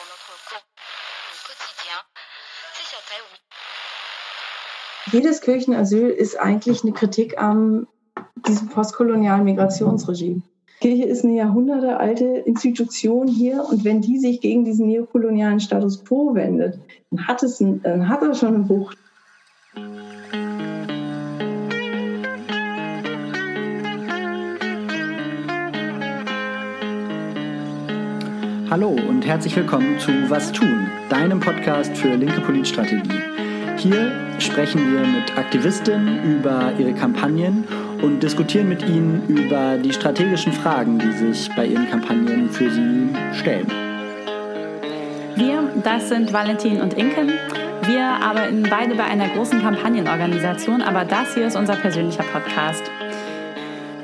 dans notre quotidien. C'est certains Jedes Kirchenasyl ist eigentlich eine Kritik an diesem postkolonialen Migrationsregime. Kirche ist eine jahrhundertealte Institution hier und wenn die sich gegen diesen neokolonialen Status quo wendet, dann hat, es dann hat er schon eine Wucht. Hallo und herzlich willkommen zu Was tun, deinem Podcast für linke Politstrategie. Hier sprechen wir mit Aktivistinnen über ihre Kampagnen und diskutieren mit ihnen über die strategischen Fragen, die sich bei ihren Kampagnen für sie stellen. Wir, das sind Valentin und Inken. Wir arbeiten beide bei einer großen Kampagnenorganisation, aber das hier ist unser persönlicher Podcast.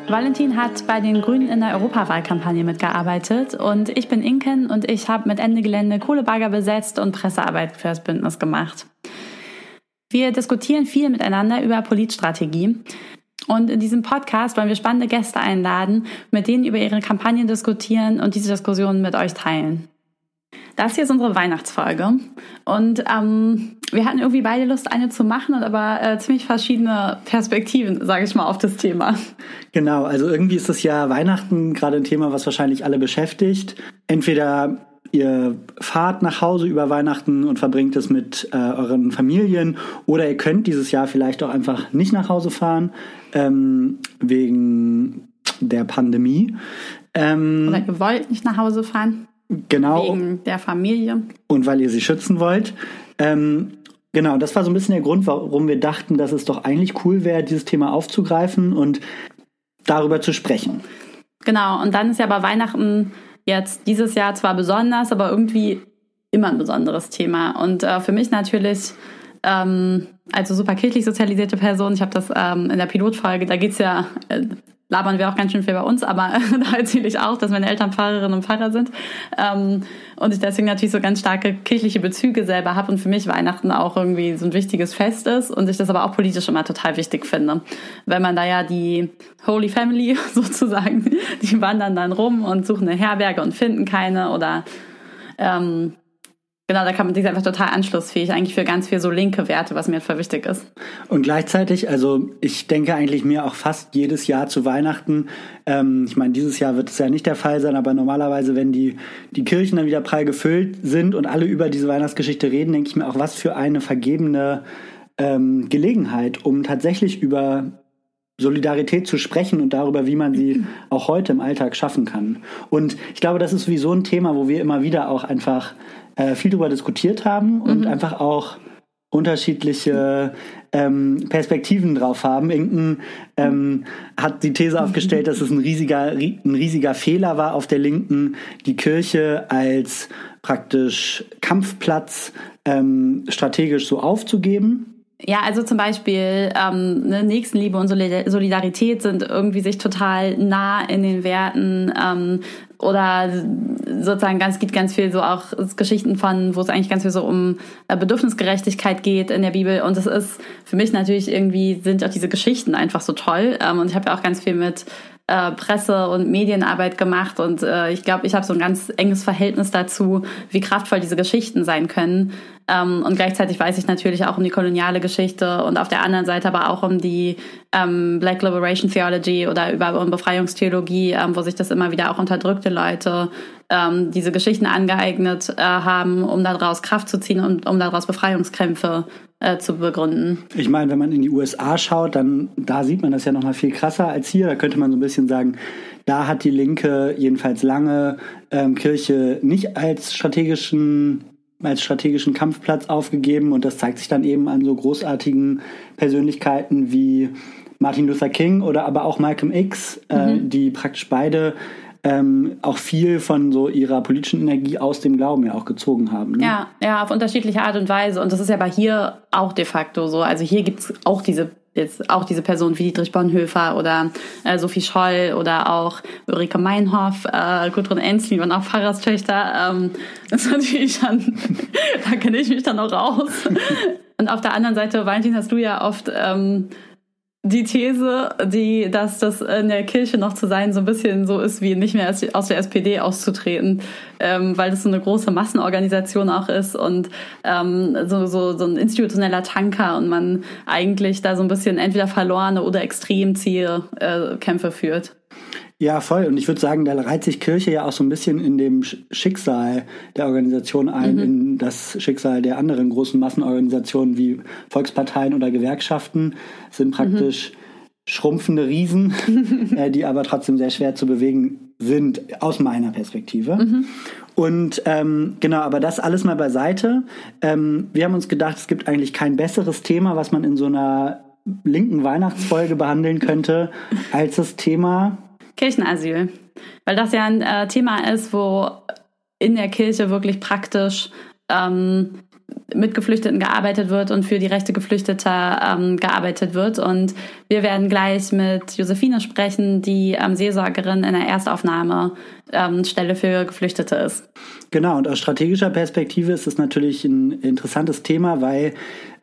Valentin hat bei den Grünen in der Europawahlkampagne mitgearbeitet und ich bin Inken und ich habe mit Ende Gelände Kohlebagger besetzt und Pressearbeit für das Bündnis gemacht. Wir diskutieren viel miteinander über Politstrategie. Und in diesem Podcast wollen wir spannende Gäste einladen, mit denen über ihre Kampagnen diskutieren und diese Diskussionen mit euch teilen. Das hier ist unsere Weihnachtsfolge. Und ähm, wir hatten irgendwie beide Lust, eine zu machen und aber äh, ziemlich verschiedene Perspektiven, sage ich mal, auf das Thema. Genau, also irgendwie ist das ja Weihnachten gerade ein Thema, was wahrscheinlich alle beschäftigt. Entweder ihr fahrt nach Hause über Weihnachten und verbringt es mit äh, euren Familien oder ihr könnt dieses Jahr vielleicht auch einfach nicht nach Hause fahren ähm, wegen der Pandemie. Ähm, oder ihr wollt nicht nach Hause fahren. Genau. Wegen der Familie. Und weil ihr sie schützen wollt. Ähm, genau, das war so ein bisschen der Grund, warum wir dachten, dass es doch eigentlich cool wäre, dieses Thema aufzugreifen und darüber zu sprechen. Genau, und dann ist ja bei Weihnachten jetzt dieses Jahr zwar besonders, aber irgendwie immer ein besonderes Thema. Und äh, für mich natürlich ähm, also super kirchlich sozialisierte Person, ich habe das ähm, in der Pilotfolge, da geht es ja äh, labern wir auch ganz schön viel bei uns, aber da erzähle ich auch, dass meine Eltern Pfarrerinnen und Pfarrer sind ähm, und ich deswegen natürlich so ganz starke kirchliche Bezüge selber habe und für mich Weihnachten auch irgendwie so ein wichtiges Fest ist und ich das aber auch politisch immer total wichtig finde. Wenn man da ja die Holy Family sozusagen, die wandern dann rum und suchen eine Herberge und finden keine oder ähm, Genau, da kann man, ist einfach total anschlussfähig, eigentlich für ganz viel so linke Werte, was mir voll wichtig ist. Und gleichzeitig, also ich denke eigentlich mir auch fast jedes Jahr zu Weihnachten, ähm, ich meine, dieses Jahr wird es ja nicht der Fall sein, aber normalerweise, wenn die, die Kirchen dann wieder prall gefüllt sind und alle über diese Weihnachtsgeschichte reden, denke ich mir auch, was für eine vergebene ähm, Gelegenheit, um tatsächlich über Solidarität zu sprechen und darüber, wie man sie auch heute im Alltag schaffen kann. Und ich glaube, das ist sowieso ein Thema, wo wir immer wieder auch einfach äh, viel darüber diskutiert haben und mhm. einfach auch unterschiedliche ähm, Perspektiven drauf haben. Inken ähm, hat die These aufgestellt, dass es ein riesiger, ein riesiger Fehler war auf der Linken, die Kirche als praktisch Kampfplatz ähm, strategisch so aufzugeben. Ja, also zum Beispiel ähm, ne, Nächstenliebe und Solidarität sind irgendwie sich total nah in den Werten ähm, oder sozusagen ganz geht ganz viel so auch Geschichten von, wo es eigentlich ganz viel so um äh, Bedürfnisgerechtigkeit geht in der Bibel. Und es ist für mich natürlich irgendwie sind auch diese Geschichten einfach so toll. Ähm, und ich habe ja auch ganz viel mit äh, Presse- und Medienarbeit gemacht. Und äh, ich glaube, ich habe so ein ganz enges Verhältnis dazu, wie kraftvoll diese Geschichten sein können. Ähm, und gleichzeitig weiß ich natürlich auch um die koloniale Geschichte und auf der anderen Seite aber auch um die ähm, Black Liberation Theology oder über um Befreiungstheologie, ähm, wo sich das immer wieder auch unterdrückte Leute ähm, diese Geschichten angeeignet äh, haben, um daraus Kraft zu ziehen und um daraus Befreiungskämpfe äh, zu begründen. Ich meine, wenn man in die USA schaut, dann da sieht man das ja noch mal viel krasser als hier. Da könnte man so ein bisschen sagen, da hat die Linke jedenfalls lange ähm, Kirche nicht als strategischen als strategischen Kampfplatz aufgegeben und das zeigt sich dann eben an so großartigen Persönlichkeiten wie Martin Luther King oder aber auch Malcolm X, äh, mhm. die praktisch beide ähm, auch viel von so ihrer politischen Energie aus dem Glauben ja auch gezogen haben. Ne? Ja, ja, auf unterschiedliche Art und Weise. Und das ist ja bei hier auch de facto so. Also hier gibt es auch diese jetzt auch diese Personen wie Dietrich Bonhoeffer oder äh, Sophie Scholl oder auch Ulrike Meinhoff, äh, Gudrun Ensli waren auch Pfarrerstöchter. Ähm, das natürlich schon, da kenne ich mich dann auch raus. Und auf der anderen Seite, Valentin, hast du ja oft ähm, die These, die, dass das in der Kirche noch zu sein so ein bisschen so ist, wie nicht mehr aus der SPD auszutreten, ähm, weil das so eine große Massenorganisation auch ist und ähm, so, so, so ein institutioneller Tanker und man eigentlich da so ein bisschen entweder verlorene oder Extremziele äh, Kämpfe führt. Ja, voll. Und ich würde sagen, da reiht sich Kirche ja auch so ein bisschen in dem Schicksal der Organisation ein, mhm. in das Schicksal der anderen großen Massenorganisationen wie Volksparteien oder Gewerkschaften, sind praktisch mhm. schrumpfende Riesen, äh, die aber trotzdem sehr schwer zu bewegen sind, aus meiner Perspektive. Mhm. Und ähm, genau, aber das alles mal beiseite. Ähm, wir haben uns gedacht, es gibt eigentlich kein besseres Thema, was man in so einer linken Weihnachtsfolge behandeln könnte, als das Thema Kirchenasyl. Weil das ja ein äh, Thema ist, wo in der Kirche wirklich praktisch ähm, mit Geflüchteten gearbeitet wird und für die Rechte Geflüchteter ähm, gearbeitet wird. Und wir werden gleich mit Josephine sprechen, die ähm, Seelsorgerin in der Erstaufnahmestelle ähm, für Geflüchtete ist. Genau, und aus strategischer Perspektive ist es natürlich ein interessantes Thema, weil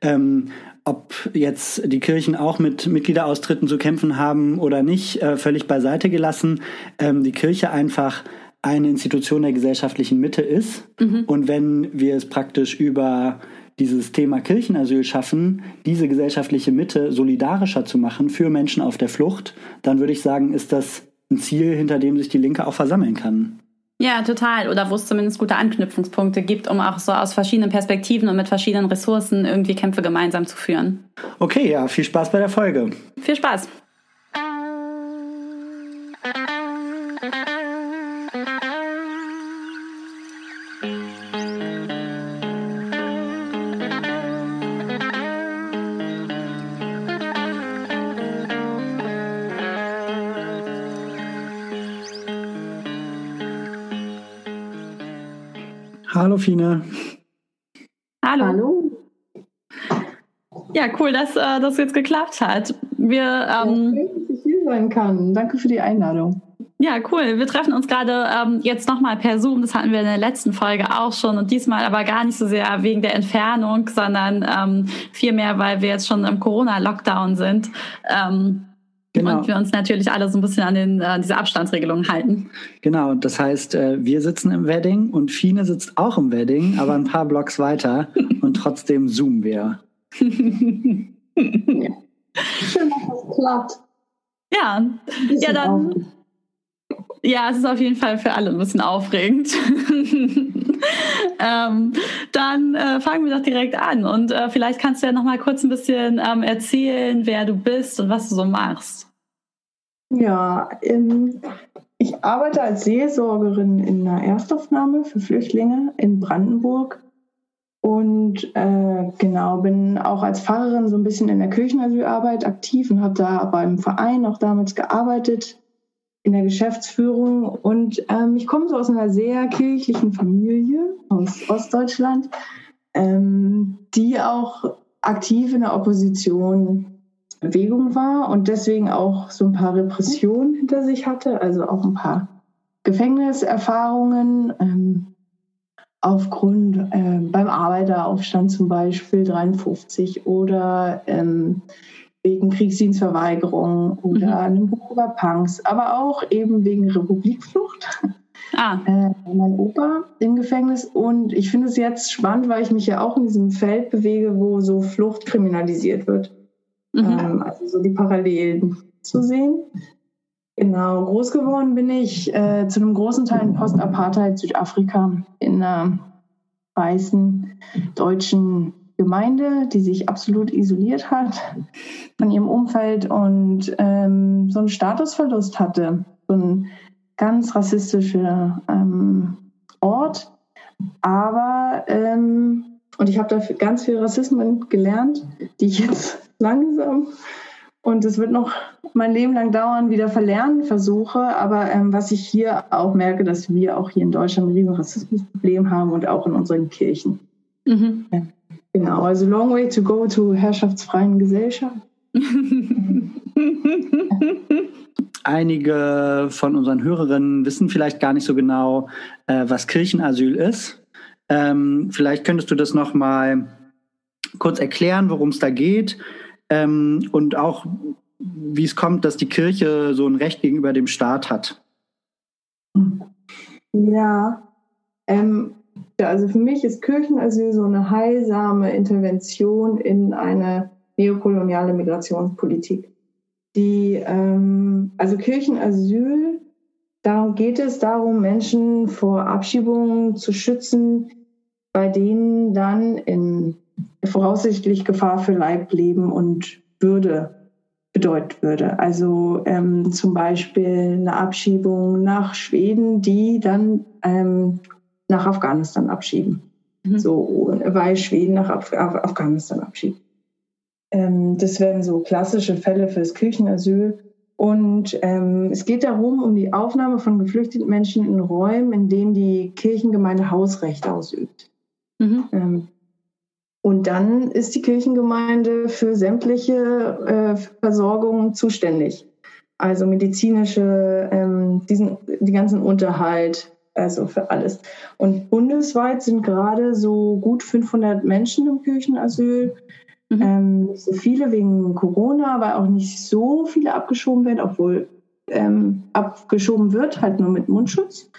ähm, ob jetzt die Kirchen auch mit Mitgliederaustritten zu kämpfen haben oder nicht, äh, völlig beiseite gelassen. Ähm, die Kirche einfach eine Institution der gesellschaftlichen Mitte ist. Mhm. Und wenn wir es praktisch über dieses Thema Kirchenasyl schaffen, diese gesellschaftliche Mitte solidarischer zu machen für Menschen auf der Flucht, dann würde ich sagen, ist das ein Ziel, hinter dem sich die Linke auch versammeln kann. Ja, total. Oder wo es zumindest gute Anknüpfungspunkte gibt, um auch so aus verschiedenen Perspektiven und mit verschiedenen Ressourcen irgendwie Kämpfe gemeinsam zu führen. Okay, ja, viel Spaß bei der Folge. Viel Spaß. Fine. Hallo. Hallo. Ja, cool, dass äh, das jetzt geklappt hat. Wir, ähm, ja, dass ich hier sein kann. Danke für die Einladung. Ja, cool. Wir treffen uns gerade ähm, jetzt nochmal per Zoom. Das hatten wir in der letzten Folge auch schon und diesmal aber gar nicht so sehr wegen der Entfernung, sondern ähm, vielmehr, weil wir jetzt schon im Corona-Lockdown sind. Ähm, Genau. Und wir uns natürlich alle so ein bisschen an den, äh, diese Abstandsregelungen halten. Genau, das heißt, äh, wir sitzen im Wedding und Fine sitzt auch im Wedding, aber ein paar Blocks weiter und trotzdem zoomen wir. Schön, dass das klappt. Ja, ja dann. Ja, es ist auf jeden Fall für alle ein bisschen aufregend. ähm, dann äh, fangen wir doch direkt an und äh, vielleicht kannst du ja noch mal kurz ein bisschen ähm, erzählen, wer du bist und was du so machst. Ja, ähm, ich arbeite als Seelsorgerin in einer Erstaufnahme für Flüchtlinge in Brandenburg und äh, genau bin auch als Pfarrerin so ein bisschen in der Kirchenasylarbeit aktiv und habe da beim Verein auch damals gearbeitet in der Geschäftsführung und ähm, ich komme so aus einer sehr kirchlichen Familie aus Ostdeutschland, ähm, die auch aktiv in der Oppositionsbewegung war und deswegen auch so ein paar Repressionen hinter sich hatte, also auch ein paar Gefängniserfahrungen ähm, aufgrund äh, beim Arbeiteraufstand zum Beispiel 53 oder ähm, wegen Kriegsdienstverweigerung oder mhm. einem Buch über Punks, aber auch eben wegen Republikflucht. Ah. Äh, mein Opa im Gefängnis. Und ich finde es jetzt spannend, weil ich mich ja auch in diesem Feld bewege, wo so Flucht kriminalisiert wird. Mhm. Ähm, also so die Parallelen zu sehen. Genau, groß geworden bin ich äh, zu einem großen Teil in Post-Apartheid Südafrika in einer weißen deutschen Gemeinde, die sich absolut isoliert hat von ihrem Umfeld und ähm, so einen Statusverlust hatte. So ein ganz rassistischer ähm, Ort. Aber, ähm, und ich habe dafür ganz viel Rassismen gelernt, die ich jetzt langsam, und es wird noch mein Leben lang dauern, wieder verlernen versuche. Aber ähm, was ich hier auch merke, dass wir auch hier in Deutschland ein riesen Rassismusproblem haben und auch in unseren Kirchen. Mhm. Ja. Genau, also long way to go to herrschaftsfreien Gesellschaft. Einige von unseren Hörerinnen wissen vielleicht gar nicht so genau, äh, was Kirchenasyl ist. Ähm, vielleicht könntest du das noch mal kurz erklären, worum es da geht ähm, und auch wie es kommt, dass die Kirche so ein Recht gegenüber dem Staat hat. Ja, ähm, ja, also für mich ist Kirchenasyl so eine heilsame Intervention in eine neokoloniale Migrationspolitik. Die, ähm, also Kirchenasyl, darum geht es darum, Menschen vor Abschiebungen zu schützen, bei denen dann in voraussichtlich Gefahr für Leib, Leben und Würde bedeutet würde. Also ähm, zum Beispiel eine Abschiebung nach Schweden, die dann ähm, nach Afghanistan abschieben. Mhm. So, weil Schweden nach Af Afghanistan abschiebt. Ähm, das wären so klassische Fälle fürs Kirchenasyl. Und ähm, es geht darum, um die Aufnahme von geflüchteten Menschen in Räumen, in denen die Kirchengemeinde Hausrecht ausübt. Mhm. Ähm, und dann ist die Kirchengemeinde für sämtliche äh, Versorgungen zuständig. Also medizinische, ähm, diesen, die ganzen Unterhalt, also für alles. Und bundesweit sind gerade so gut 500 Menschen im Kirchenasyl. Mhm. Ähm, nicht so viele wegen Corona, weil auch nicht so viele abgeschoben werden, obwohl ähm, abgeschoben wird, halt nur mit Mundschutz.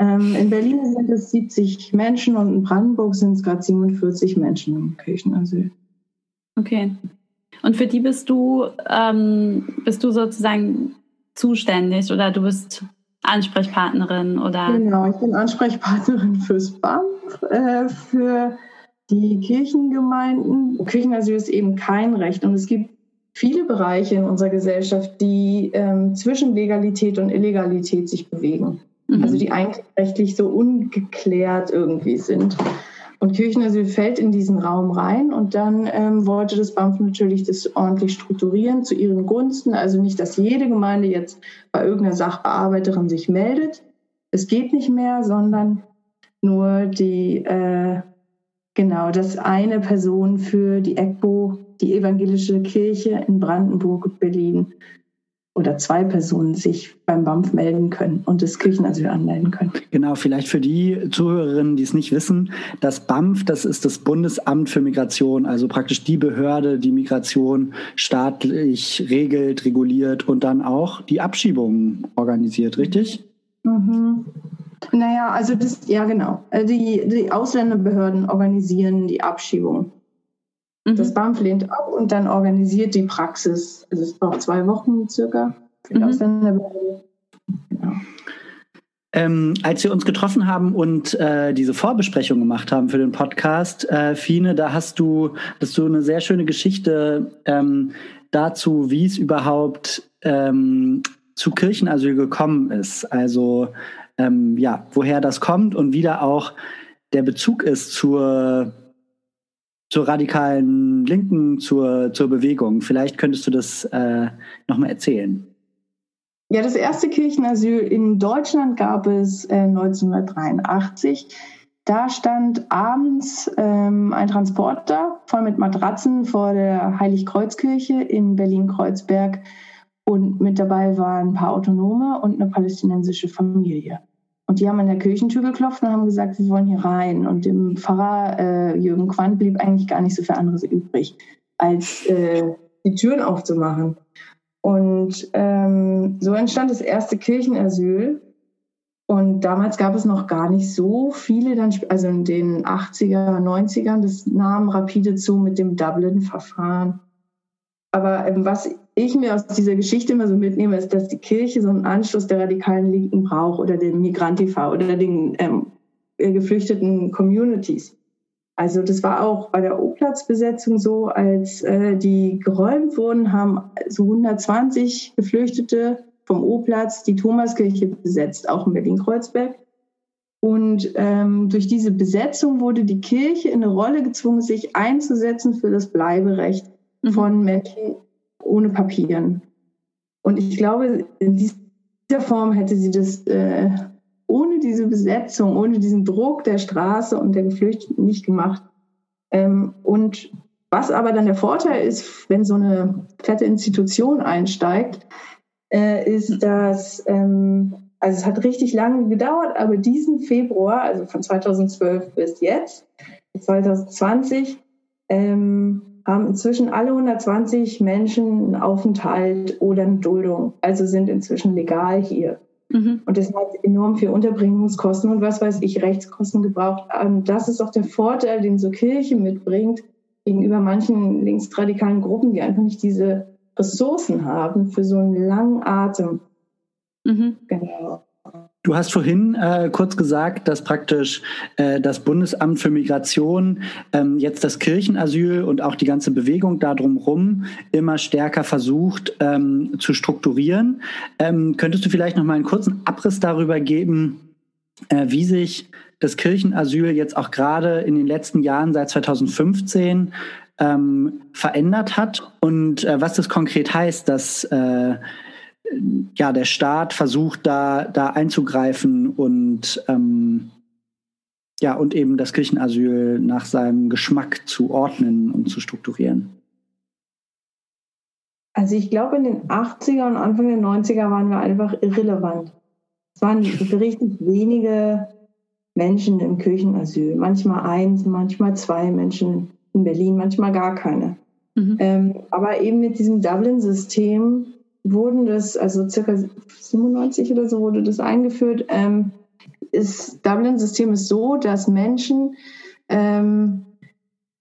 Ähm, in Berlin sind es 70 Menschen und in Brandenburg sind es gerade 47 Menschen im Kirchenasyl. Okay. Und für die bist du, ähm, bist du sozusagen zuständig oder du bist Ansprechpartnerin oder? Genau, ich bin Ansprechpartnerin fürs BAMF, äh, für die Kirchengemeinden. Kirchenasyl ist eben kein Recht und es gibt viele Bereiche in unserer Gesellschaft, die ähm, zwischen Legalität und Illegalität sich bewegen. Mhm. Also die eigentlich rechtlich so ungeklärt irgendwie sind. Und Kirchenasyl fällt in diesen Raum rein und dann ähm, wollte das BAMF natürlich das ordentlich strukturieren zu ihren Gunsten. Also nicht, dass jede Gemeinde jetzt bei irgendeiner Sachbearbeiterin sich meldet. Es geht nicht mehr, sondern nur die, äh, genau, dass eine Person für die EGBO, die evangelische Kirche in Brandenburg Berlin, oder zwei Personen sich beim BAMF melden können und das Kirchenasyl anmelden können. Genau, vielleicht für die Zuhörerinnen, die es nicht wissen, das BAMF, das ist das Bundesamt für Migration, also praktisch die Behörde, die Migration staatlich regelt, reguliert und dann auch die Abschiebungen organisiert, richtig? Mhm. Naja, also das, ja genau. Also die, die Ausländerbehörden organisieren die Abschiebung. Das mhm. BAMF lehnt ab und dann organisiert die Praxis. Also es braucht zwei Wochen circa für die mhm. Ausländerbehörde. Genau. Ähm, als wir uns getroffen haben und äh, diese Vorbesprechung gemacht haben für den Podcast, äh, Fine, da hast du, hast du eine sehr schöne Geschichte ähm, dazu, wie es überhaupt ähm, zu Kirchenasyl gekommen ist. Also ähm, ja, woher das kommt und wie da auch der Bezug ist zur zur radikalen Linken, zur, zur Bewegung. Vielleicht könntest du das äh, nochmal erzählen. Ja, das erste Kirchenasyl in Deutschland gab es äh, 1983. Da stand abends ähm, ein Transporter voll mit Matratzen vor der Heiligkreuzkirche in Berlin-Kreuzberg und mit dabei waren ein paar Autonome und eine palästinensische Familie. Und die haben an der Kirchentür geklopft und haben gesagt, wir wollen hier rein. Und dem Pfarrer äh, Jürgen Quandt blieb eigentlich gar nicht so viel anderes übrig, als äh, die Türen aufzumachen. Und ähm, so entstand das erste Kirchenasyl. Und damals gab es noch gar nicht so viele, dann, also in den 80er, 90ern, das nahm rapide zu mit dem Dublin-Verfahren. Aber ähm, was ich mir aus dieser Geschichte immer so mitnehme, ist, dass die Kirche so einen Anschluss der radikalen Linken braucht oder den Migrantifa oder den ähm, äh, geflüchteten Communities. Also das war auch bei der O-Platz-Besetzung so, als äh, die geräumt wurden, haben so 120 Geflüchtete vom O-Platz die Thomaskirche besetzt, auch in Berlin-Kreuzberg. Und ähm, durch diese Besetzung wurde die Kirche in eine Rolle gezwungen, sich einzusetzen für das Bleiberecht mhm. von Menschen ohne Papieren. Und ich glaube, in dieser Form hätte sie das äh, ohne diese Besetzung, ohne diesen Druck der Straße und der Geflüchteten nicht gemacht. Ähm, und was aber dann der Vorteil ist, wenn so eine fette Institution einsteigt, äh, ist, dass, ähm, also es hat richtig lange gedauert, aber diesen Februar, also von 2012 bis jetzt, 2020, ähm, haben inzwischen alle 120 Menschen einen Aufenthalt oder eine Duldung, also sind inzwischen legal hier. Mhm. Und das hat enorm viel Unterbringungskosten und was weiß ich, Rechtskosten gebraucht. Ähm, das ist auch der Vorteil, den so Kirche mitbringt gegenüber manchen linksradikalen Gruppen, die einfach nicht diese Ressourcen haben für so einen langen Atem. Mhm. Genau. Du hast vorhin äh, kurz gesagt, dass praktisch äh, das Bundesamt für Migration ähm, jetzt das Kirchenasyl und auch die ganze Bewegung da drumherum immer stärker versucht ähm, zu strukturieren. Ähm, könntest du vielleicht noch mal einen kurzen Abriss darüber geben, äh, wie sich das Kirchenasyl jetzt auch gerade in den letzten Jahren seit 2015 ähm, verändert hat und äh, was das konkret heißt, dass äh, ja, der Staat versucht da, da einzugreifen und ähm, ja, und eben das Kirchenasyl nach seinem Geschmack zu ordnen und zu strukturieren. Also ich glaube, in den 80er und Anfang der 90er waren wir einfach irrelevant. Es waren richtig wenige Menschen im Kirchenasyl. Manchmal eins, manchmal zwei Menschen in Berlin, manchmal gar keine. Mhm. Ähm, aber eben mit diesem Dublin-System wurden das, also circa 97 oder so wurde das eingeführt. Ähm, das Dublin-System ist so, dass Menschen, ähm,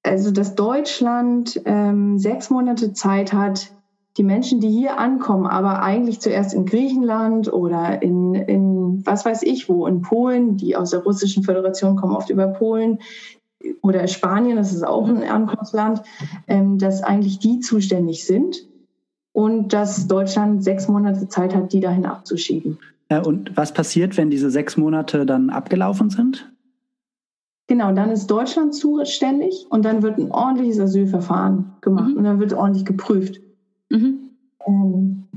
also dass Deutschland ähm, sechs Monate Zeit hat, die Menschen, die hier ankommen, aber eigentlich zuerst in Griechenland oder in, in was weiß ich wo, in Polen, die aus der Russischen Föderation kommen, oft über Polen, oder Spanien, das ist auch ein Ankunftsland, ähm, dass eigentlich die zuständig sind und dass Deutschland sechs Monate Zeit hat, die dahin abzuschieben. Äh, und was passiert, wenn diese sechs Monate dann abgelaufen sind? Genau, dann ist Deutschland zuständig und dann wird ein ordentliches Asylverfahren gemacht mhm. und dann wird ordentlich geprüft. Mhm. Ähm,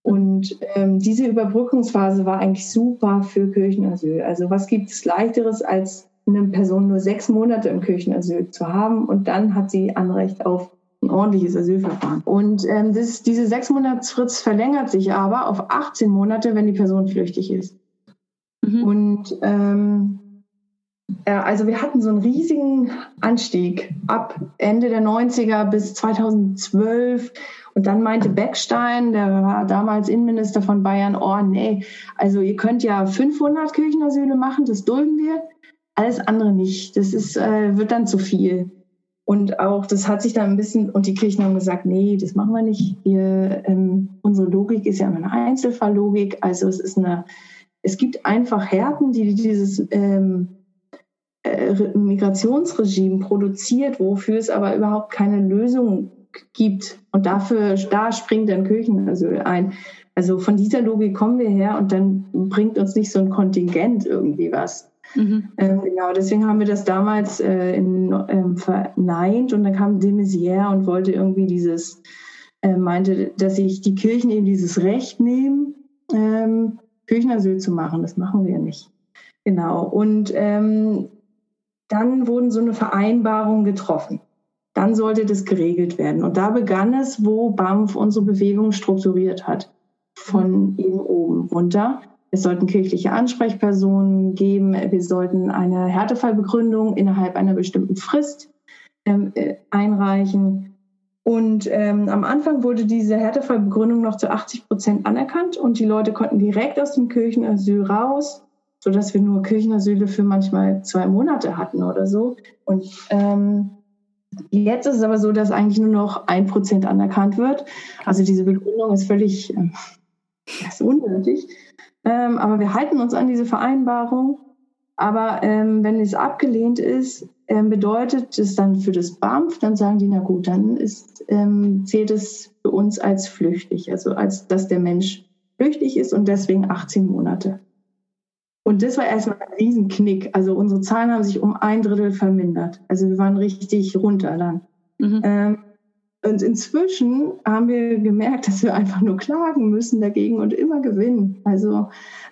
und ähm, diese Überbrückungsphase war eigentlich super für Kirchenasyl. Also was gibt es leichteres, als eine Person nur sechs Monate im Kirchenasyl zu haben und dann hat sie Anrecht auf ein ordentliches Asylverfahren. Und ähm, das, diese sechs Monatsfrist verlängert sich aber auf 18 Monate, wenn die Person flüchtig ist. Mhm. Und ähm, ja, also wir hatten so einen riesigen Anstieg ab Ende der 90er bis 2012. Und dann meinte Beckstein, der war damals Innenminister von Bayern, oh nee, also ihr könnt ja 500 Kirchenasyle machen, das dulden wir, alles andere nicht. Das ist, äh, wird dann zu viel. Und auch das hat sich dann ein bisschen, und die Kirchen haben gesagt, nee, das machen wir nicht. Wir, ähm, unsere Logik ist ja immer eine Einzelfalllogik. Also es ist eine, es gibt einfach Härten, die dieses ähm, äh, Migrationsregime produziert, wofür es aber überhaupt keine Lösung gibt. Und dafür, da springt dann Kirchenasyl ein. Also von dieser Logik kommen wir her und dann bringt uns nicht so ein Kontingent irgendwie was. Mhm. Ähm, genau, deswegen haben wir das damals äh, in, ähm, verneint und dann kam de Maizière und wollte irgendwie dieses, äh, meinte, dass sich die Kirchen eben dieses Recht nehmen, ähm, Kirchenasyl zu machen. Das machen wir nicht. Genau. Und ähm, dann wurden so eine Vereinbarung getroffen. Dann sollte das geregelt werden. Und da begann es, wo BAMF unsere Bewegung strukturiert hat. Von eben oben runter. Es sollten kirchliche Ansprechpersonen geben. Wir sollten eine Härtefallbegründung innerhalb einer bestimmten Frist ähm, äh, einreichen. Und ähm, am Anfang wurde diese Härtefallbegründung noch zu 80 Prozent anerkannt und die Leute konnten direkt aus dem Kirchenasyl raus, sodass wir nur Kirchenasyle für manchmal zwei Monate hatten oder so. Und ähm, jetzt ist es aber so, dass eigentlich nur noch ein Prozent anerkannt wird. Also diese Begründung ist völlig äh, ist unnötig. Ähm, aber wir halten uns an diese Vereinbarung. Aber ähm, wenn es abgelehnt ist, ähm, bedeutet es dann für das BAMF, dann sagen die, na gut, dann ist, ähm, zählt es für uns als flüchtig, also als dass der Mensch flüchtig ist und deswegen 18 Monate. Und das war erstmal ein Riesenknick. Also unsere Zahlen haben sich um ein Drittel vermindert. Also wir waren richtig runter dann. Mhm. Und inzwischen haben wir gemerkt, dass wir einfach nur klagen müssen dagegen und immer gewinnen. Also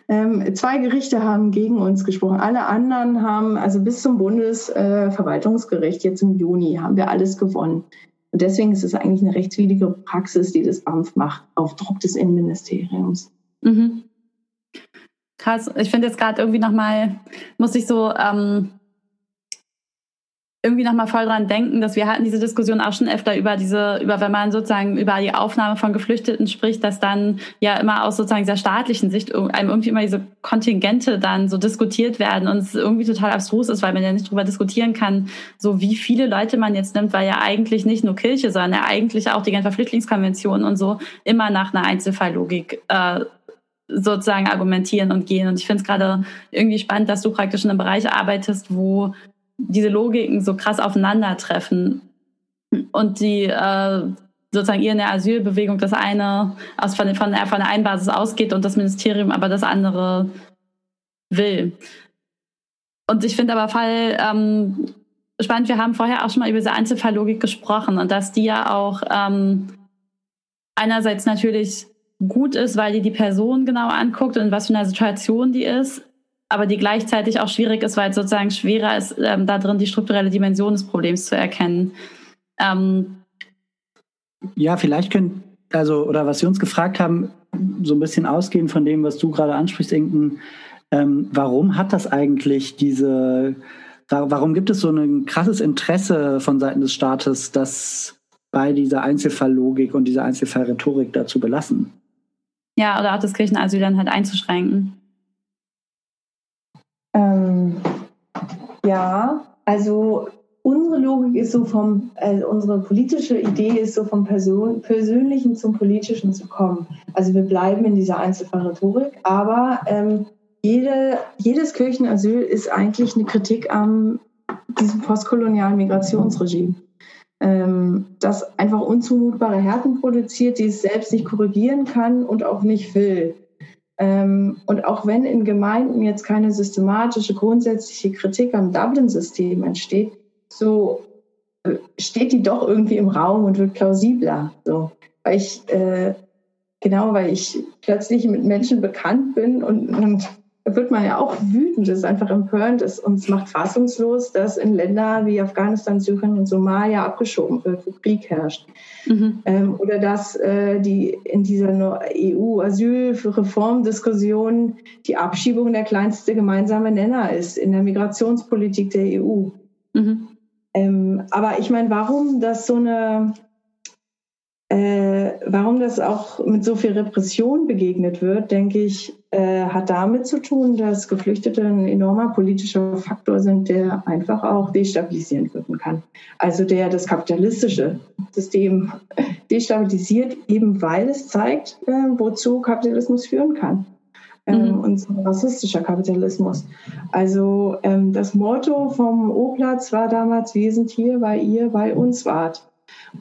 ähm, zwei Gerichte haben gegen uns gesprochen. Alle anderen haben, also bis zum Bundesverwaltungsgericht jetzt im Juni, haben wir alles gewonnen. Und deswegen ist es eigentlich eine rechtswidrige Praxis, die das BAMF macht, auf Druck des Innenministeriums. Mhm. Krass. Ich finde jetzt gerade irgendwie nochmal, muss ich so ähm, irgendwie nochmal voll dran denken, dass wir hatten diese Diskussion auch schon öfter über diese, über wenn man sozusagen über die Aufnahme von Geflüchteten spricht, dass dann ja immer aus sozusagen dieser staatlichen Sicht einem irgendwie immer diese Kontingente dann so diskutiert werden und es irgendwie total abstrus ist, weil man ja nicht darüber diskutieren kann, so wie viele Leute man jetzt nimmt, weil ja eigentlich nicht nur Kirche, sondern ja eigentlich auch die ganze Flüchtlingskonvention und so immer nach einer Einzelfalllogik äh, sozusagen argumentieren und gehen. Und ich finde es gerade irgendwie spannend, dass du praktisch in einem Bereich arbeitest, wo diese Logiken so krass aufeinandertreffen und die äh, sozusagen ihr in der Asylbewegung das eine aus von, von, von der einen Basis ausgeht und das Ministerium aber das andere will. Und ich finde aber Fall ähm, spannend, wir haben vorher auch schon mal über diese Einzelfalllogik gesprochen und dass die ja auch ähm, einerseits natürlich gut ist, weil die die Person genau anguckt und was für eine Situation die ist, aber die gleichzeitig auch schwierig ist, weil es sozusagen schwerer ist, ähm, da drin die strukturelle Dimension des Problems zu erkennen. Ähm, ja, vielleicht können, also, oder was Sie uns gefragt haben, so ein bisschen ausgehend von dem, was du gerade ansprichst, Inken, ähm, warum hat das eigentlich diese, warum gibt es so ein krasses Interesse von Seiten des Staates, das bei dieser Einzelfalllogik und dieser Einzelfallrhetorik dazu belassen? Ja, oder auch das Kirchenasyl dann halt einzuschränken. Ähm, ja, also unsere Logik ist so vom, also unsere politische Idee ist so vom Person, Persönlichen zum Politischen zu kommen. Also wir bleiben in dieser Einzelfallrhetorik, aber ähm, jede, jedes Kirchenasyl ist eigentlich eine Kritik am diesem postkolonialen Migrationsregime ähm, das einfach unzumutbare Härten produziert, die es selbst nicht korrigieren kann und auch nicht will. Ähm, und auch wenn in Gemeinden jetzt keine systematische, grundsätzliche Kritik am Dublin-System entsteht, so äh, steht die doch irgendwie im Raum und wird plausibler. So, weil ich äh, genau, weil ich plötzlich mit Menschen bekannt bin und, und wird man ja auch wütend, ist einfach empörend, das uns macht fassungslos, dass in Länder wie Afghanistan, Syrien und Somalia abgeschoben wird, wo Krieg herrscht. Mhm. Ähm, oder dass äh, die in dieser EU-Asylreformdiskussion die Abschiebung der kleinste gemeinsame Nenner ist in der Migrationspolitik der EU. Mhm. Ähm, aber ich meine, warum das so eine äh, warum das auch mit so viel Repression begegnet wird, denke ich, äh, hat damit zu tun, dass Geflüchtete ein enormer politischer Faktor sind, der einfach auch destabilisierend wirken kann. Also der das kapitalistische System destabilisiert, eben weil es zeigt, äh, wozu Kapitalismus führen kann. Ähm, mhm. Und so rassistischer Kapitalismus. Also ähm, das Motto vom O-Platz war damals, wir sind hier, weil ihr bei uns wart.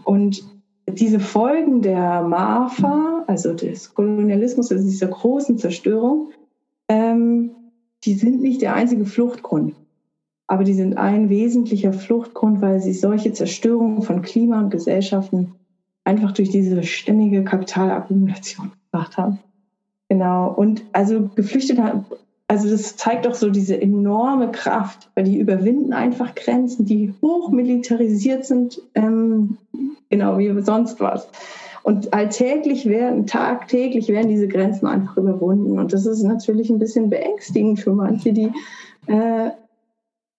Und diese Folgen der Marfa, also des Kolonialismus, also dieser großen Zerstörung, ähm, die sind nicht der einzige Fluchtgrund. Aber die sind ein wesentlicher Fluchtgrund, weil sie solche Zerstörungen von Klima und Gesellschaften einfach durch diese ständige Kapitalakkumulation gebracht haben. Genau. Und also Geflüchtete also das zeigt doch so diese enorme Kraft, weil die überwinden einfach Grenzen, die hochmilitarisiert sind, ähm, genau wie sonst was. Und alltäglich werden, tagtäglich werden diese Grenzen einfach überwunden. Und das ist natürlich ein bisschen beängstigend für manche, die, äh,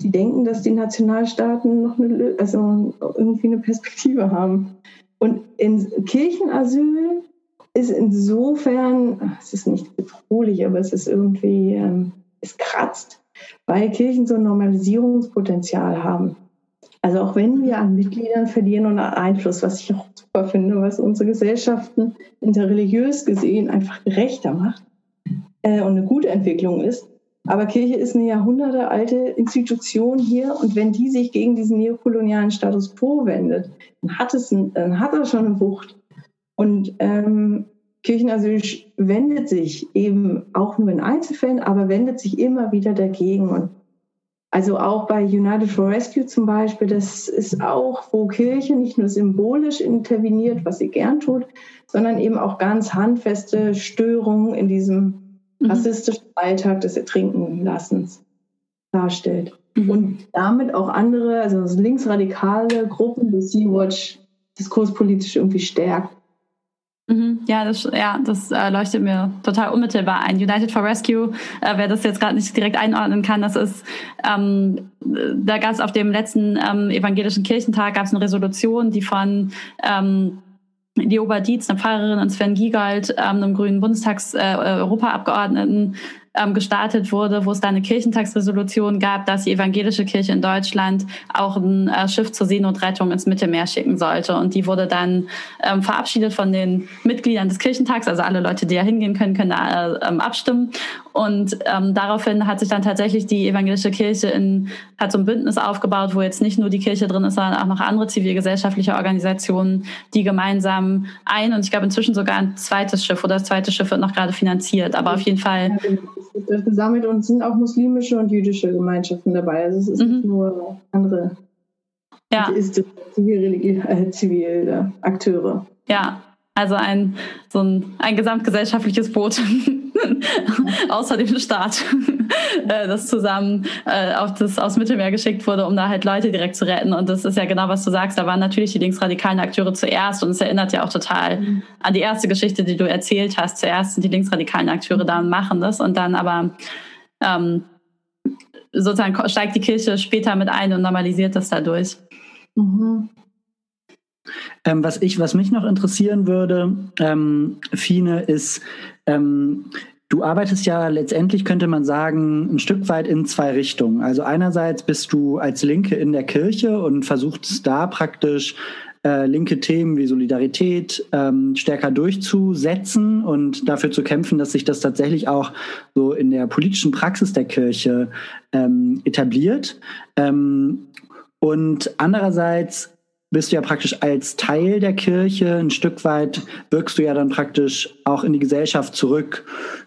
die denken, dass die Nationalstaaten noch eine, also irgendwie eine Perspektive haben. Und in Kirchenasyl ist insofern, es ist nicht bedrohlich, aber es ist irgendwie, ähm, es kratzt, weil Kirchen so ein Normalisierungspotenzial haben. Also auch wenn wir an Mitgliedern verlieren und an Einfluss, was ich auch super finde, was unsere Gesellschaften interreligiös gesehen einfach gerechter macht äh, und eine gute Entwicklung ist. Aber Kirche ist eine jahrhundertealte Institution hier und wenn die sich gegen diesen neokolonialen Status quo wendet, dann hat es, ein, dann hat er schon eine Wucht. Und ähm, Kirchenasyl wendet sich eben auch nur in Einzelfällen, aber wendet sich immer wieder dagegen. Und also auch bei United for Rescue zum Beispiel, das ist auch, wo Kirche nicht nur symbolisch interveniert, was sie gern tut, sondern eben auch ganz handfeste Störungen in diesem mhm. rassistischen Alltag des Ertrinkenlassens darstellt. Mhm. Und damit auch andere, also linksradikale Gruppen, die Sea-Watch diskurspolitisch irgendwie stärkt. Mhm. Ja, das, ja, das äh, leuchtet mir total unmittelbar ein. United for Rescue, äh, wer das jetzt gerade nicht direkt einordnen kann, das ist, ähm, da gab es auf dem letzten ähm, evangelischen Kirchentag gab es eine Resolution, die von ähm, Leoba Dietz, eine Pfarrerin, und Sven Giegold, ähm, einem grünen Bundestags-Europaabgeordneten, äh, ähm, gestartet wurde, wo es da eine Kirchentagsresolution gab, dass die evangelische Kirche in Deutschland auch ein äh, Schiff zur Seenotrettung ins Mittelmeer schicken sollte. Und die wurde dann ähm, verabschiedet von den Mitgliedern des Kirchentags, also alle Leute, die da hingehen können, können da äh, ähm, abstimmen. Und ähm, daraufhin hat sich dann tatsächlich die evangelische Kirche in, hat so ein Bündnis aufgebaut, wo jetzt nicht nur die Kirche drin ist, sondern auch noch andere zivilgesellschaftliche Organisationen, die gemeinsam ein und ich glaube inzwischen sogar ein zweites Schiff oder das zweite Schiff wird noch gerade finanziert, aber auf jeden Fall. Das gesammelt und es sind auch muslimische und jüdische Gemeinschaften dabei. Also es ist mhm. nicht nur andere. Ja. Ist zivil, äh, zivil Akteure. Ja, also ein, so ein, ein gesamtgesellschaftliches Boot außer dem Staat, äh, das zusammen äh, auf das, aufs Mittelmeer geschickt wurde, um da halt Leute direkt zu retten. Und das ist ja genau, was du sagst. Da waren natürlich die linksradikalen Akteure zuerst und es erinnert ja auch total an die erste Geschichte, die du erzählt hast. Zuerst sind die linksradikalen Akteure da und machen das und dann aber ähm, sozusagen steigt die Kirche später mit ein und normalisiert das dadurch. Mhm. Ähm, was ich, was mich noch interessieren würde, ähm, Fine, ist, ähm, du arbeitest ja letztendlich, könnte man sagen, ein Stück weit in zwei Richtungen. Also einerseits bist du als Linke in der Kirche und versuchst da praktisch äh, linke Themen wie Solidarität ähm, stärker durchzusetzen und dafür zu kämpfen, dass sich das tatsächlich auch so in der politischen Praxis der Kirche ähm, etabliert. Ähm, und andererseits bist du ja praktisch als Teil der Kirche, ein Stück weit wirkst du ja dann praktisch auch in die Gesellschaft zurück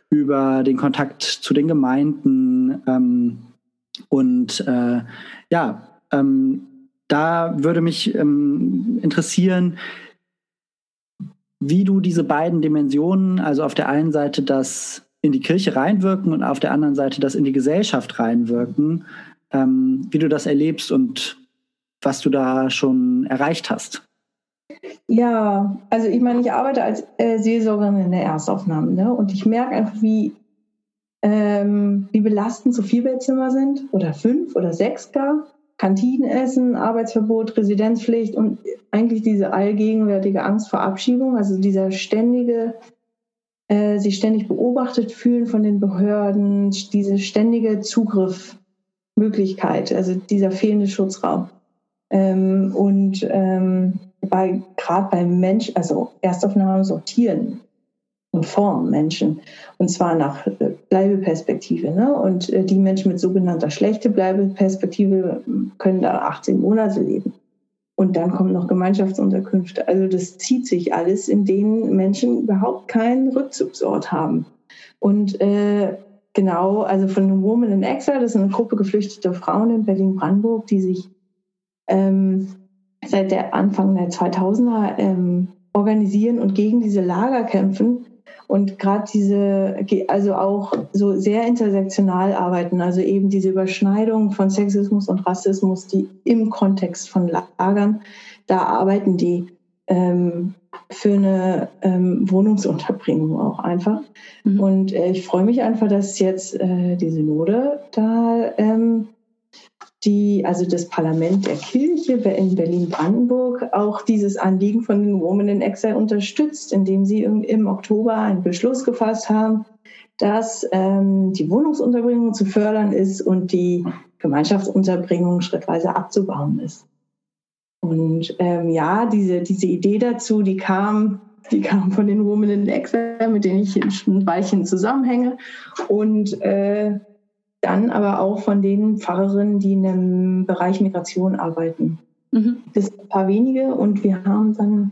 über den Kontakt zu den Gemeinden. Ähm, und äh, ja, ähm, da würde mich ähm, interessieren, wie du diese beiden Dimensionen, also auf der einen Seite das in die Kirche reinwirken und auf der anderen Seite das in die Gesellschaft reinwirken, ähm, wie du das erlebst und was du da schon erreicht hast. Ja, also ich meine, ich arbeite als äh, Seelsorgerin in der Erstaufnahme ne? und ich merke einfach, wie, ähm, wie belastend so Vierbettzimmer sind oder fünf oder sechs gar. Kantinenessen, Arbeitsverbot, Residenzpflicht und eigentlich diese allgegenwärtige Angst vor Abschiebung, also dieser ständige, äh, sich ständig beobachtet fühlen von den Behörden, diese ständige Zugriffmöglichkeit, also dieser fehlende Schutzraum. Ähm, und ähm, bei, gerade beim Mensch, also Erstaufnahmen sortieren und formen Menschen. Und zwar nach äh, Bleibeperspektive. Ne? Und äh, die Menschen mit sogenannter schlechte Bleibeperspektive können da 18 Monate leben. Und dann kommen noch Gemeinschaftsunterkünfte. Also das zieht sich alles, in denen Menschen überhaupt keinen Rückzugsort haben. Und äh, genau, also von Woman in Exile, das ist eine Gruppe geflüchteter Frauen in Berlin-Brandenburg, die sich ähm, seit der Anfang der 2000er ähm, organisieren und gegen diese Lager kämpfen und gerade diese, also auch so sehr intersektional arbeiten, also eben diese Überschneidung von Sexismus und Rassismus, die im Kontext von Lagern, da arbeiten die ähm, für eine ähm, Wohnungsunterbringung auch einfach. Mhm. Und äh, ich freue mich einfach, dass jetzt äh, die Synode da ähm, die, also das Parlament der Kirche in Berlin-Brandenburg auch dieses Anliegen von den Women in Exile unterstützt, indem sie im Oktober einen Beschluss gefasst haben, dass ähm, die Wohnungsunterbringung zu fördern ist und die Gemeinschaftsunterbringung schrittweise abzubauen ist. Und ähm, ja, diese, diese Idee dazu, die kam, die kam von den Women in Exile, mit denen ich ein Weilchen zusammenhänge. Und äh, dann aber auch von den Pfarrerinnen, die in dem Bereich Migration arbeiten. Mhm. Das sind ein paar wenige und wir haben dann,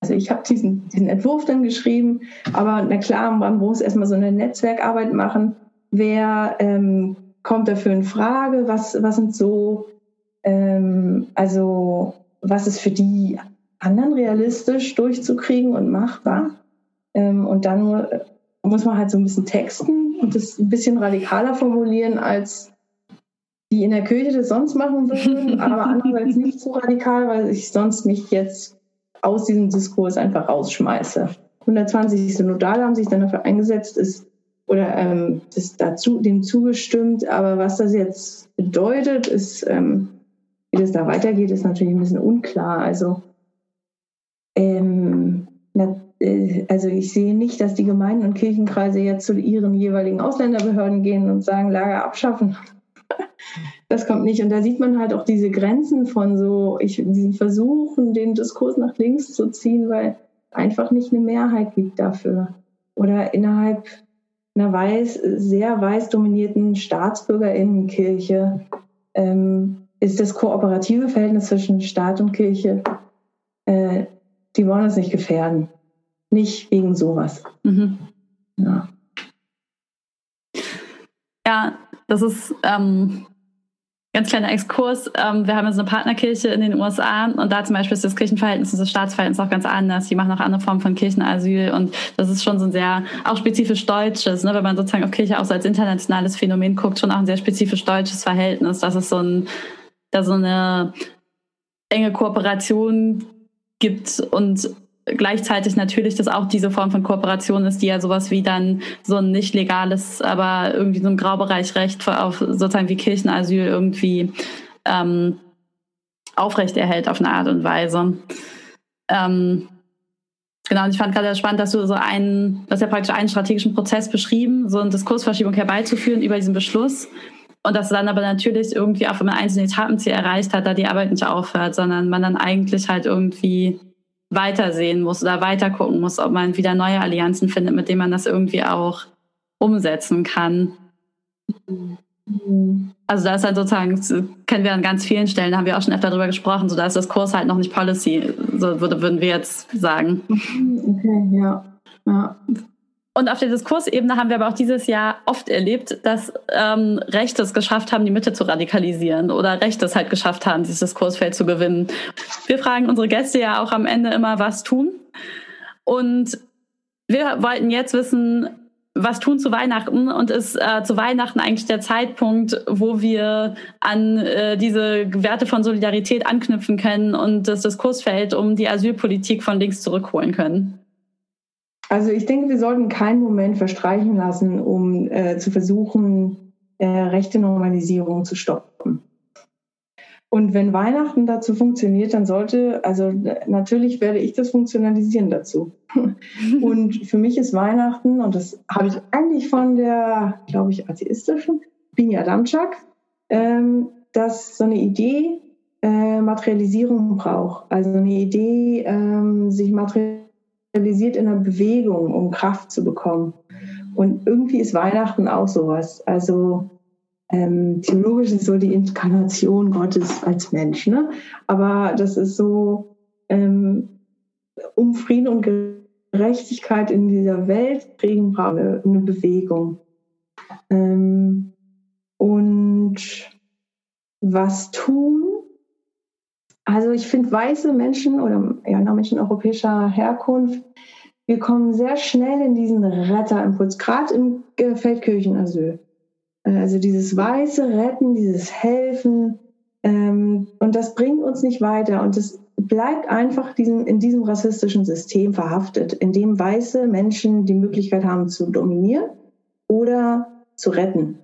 also ich habe diesen, diesen Entwurf dann geschrieben, aber na klar, man muss erstmal so eine Netzwerkarbeit machen. Wer ähm, kommt dafür in Frage? Was, was sind so, ähm, also was ist für die anderen realistisch durchzukriegen und machbar? Ähm, und dann muss man halt so ein bisschen texten und das ein bisschen radikaler formulieren, als die in der Kirche das sonst machen würden, aber andererseits nicht so radikal, weil ich sonst mich jetzt aus diesem Diskurs einfach rausschmeiße. 120 Synodale haben sich dann dafür eingesetzt, ist oder ähm, ist dazu dem zugestimmt. Aber was das jetzt bedeutet, ist, ähm, wie das da weitergeht, ist natürlich ein bisschen unklar. Also, ähm, na, äh, also ich sehe nicht, dass die Gemeinden und Kirchenkreise jetzt zu ihren jeweiligen Ausländerbehörden gehen und sagen, Lager abschaffen. Das kommt nicht. Und da sieht man halt auch diese Grenzen von so, ich, diesen Versuchen, den Diskurs nach links zu ziehen, weil einfach nicht eine Mehrheit gibt dafür. Oder innerhalb einer weiß, sehr weiß dominierten Staatsbürgerinnenkirche ähm, ist das kooperative Verhältnis zwischen Staat und Kirche, äh, die wollen uns nicht gefährden. Nicht wegen sowas. Mhm. Ja. ja, das ist ähm, Ganz kleiner Exkurs. Ähm, wir haben jetzt eine Partnerkirche in den USA und da zum Beispiel ist das Kirchenverhältnis und das Staatsverhältnis auch ganz anders. Die machen auch andere Formen von Kirchenasyl und das ist schon so ein sehr, auch spezifisch deutsches, ne? wenn man sozusagen auf Kirche auch so als internationales Phänomen guckt, schon auch ein sehr spezifisch deutsches Verhältnis. Das ist so ein, da so eine enge Kooperation gibt und gleichzeitig natürlich, dass auch diese Form von Kooperation ist, die ja sowas wie dann so ein nicht legales, aber irgendwie so ein Graubereichrecht auf sozusagen wie Kirchenasyl irgendwie ähm, aufrechterhält auf eine Art und Weise. Ähm, genau, und ich fand gerade spannend, dass du so einen, dass ja praktisch einen strategischen Prozess beschrieben, so eine Diskursverschiebung herbeizuführen über diesen Beschluss. Und dass dann aber natürlich irgendwie auch, wenn man einzelne Etappenziel erreicht hat, da die Arbeit nicht aufhört, sondern man dann eigentlich halt irgendwie weitersehen muss oder weiter gucken muss, ob man wieder neue Allianzen findet, mit denen man das irgendwie auch umsetzen kann. Also da ist halt sozusagen, das kennen wir an ganz vielen Stellen, da haben wir auch schon öfter darüber gesprochen, so da ist das Kurs halt noch nicht Policy, so würde, würden wir jetzt sagen. Okay, ja. ja. Und auf der Diskursebene haben wir aber auch dieses Jahr oft erlebt, dass ähm, Rechte es geschafft haben, die Mitte zu radikalisieren oder Rechte es halt geschafft haben, dieses Diskursfeld zu gewinnen. Wir fragen unsere Gäste ja auch am Ende immer, was tun. Und wir wollten jetzt wissen, was tun zu Weihnachten und ist äh, zu Weihnachten eigentlich der Zeitpunkt, wo wir an äh, diese Werte von Solidarität anknüpfen können und das Diskursfeld um die Asylpolitik von links zurückholen können. Also ich denke, wir sollten keinen Moment verstreichen lassen, um äh, zu versuchen, äh, rechte Normalisierung zu stoppen. Und wenn Weihnachten dazu funktioniert, dann sollte, also natürlich werde ich das funktionalisieren dazu. und für mich ist Weihnachten, und das habe ich eigentlich von der, glaube ich, atheistischen Binja Damczak, ähm, dass so eine Idee äh, Materialisierung braucht. Also eine Idee, ähm, sich materialisieren realisiert in einer Bewegung, um Kraft zu bekommen. Und irgendwie ist Weihnachten auch sowas. Also ähm, theologisch ist so die Inkarnation Gottes als Mensch, ne? Aber das ist so ähm, um Frieden und Gerechtigkeit in dieser Welt kriegen braucht eine, eine Bewegung. Ähm, und was tun? Also ich finde weiße Menschen oder ja, Menschen europäischer Herkunft, wir kommen sehr schnell in diesen Retterimpuls, gerade im Feldkirchenasyl. Äh, also dieses weiße Retten, dieses Helfen, ähm, und das bringt uns nicht weiter. Und es bleibt einfach diesen, in diesem rassistischen System verhaftet, in dem weiße Menschen die Möglichkeit haben zu dominieren oder zu retten.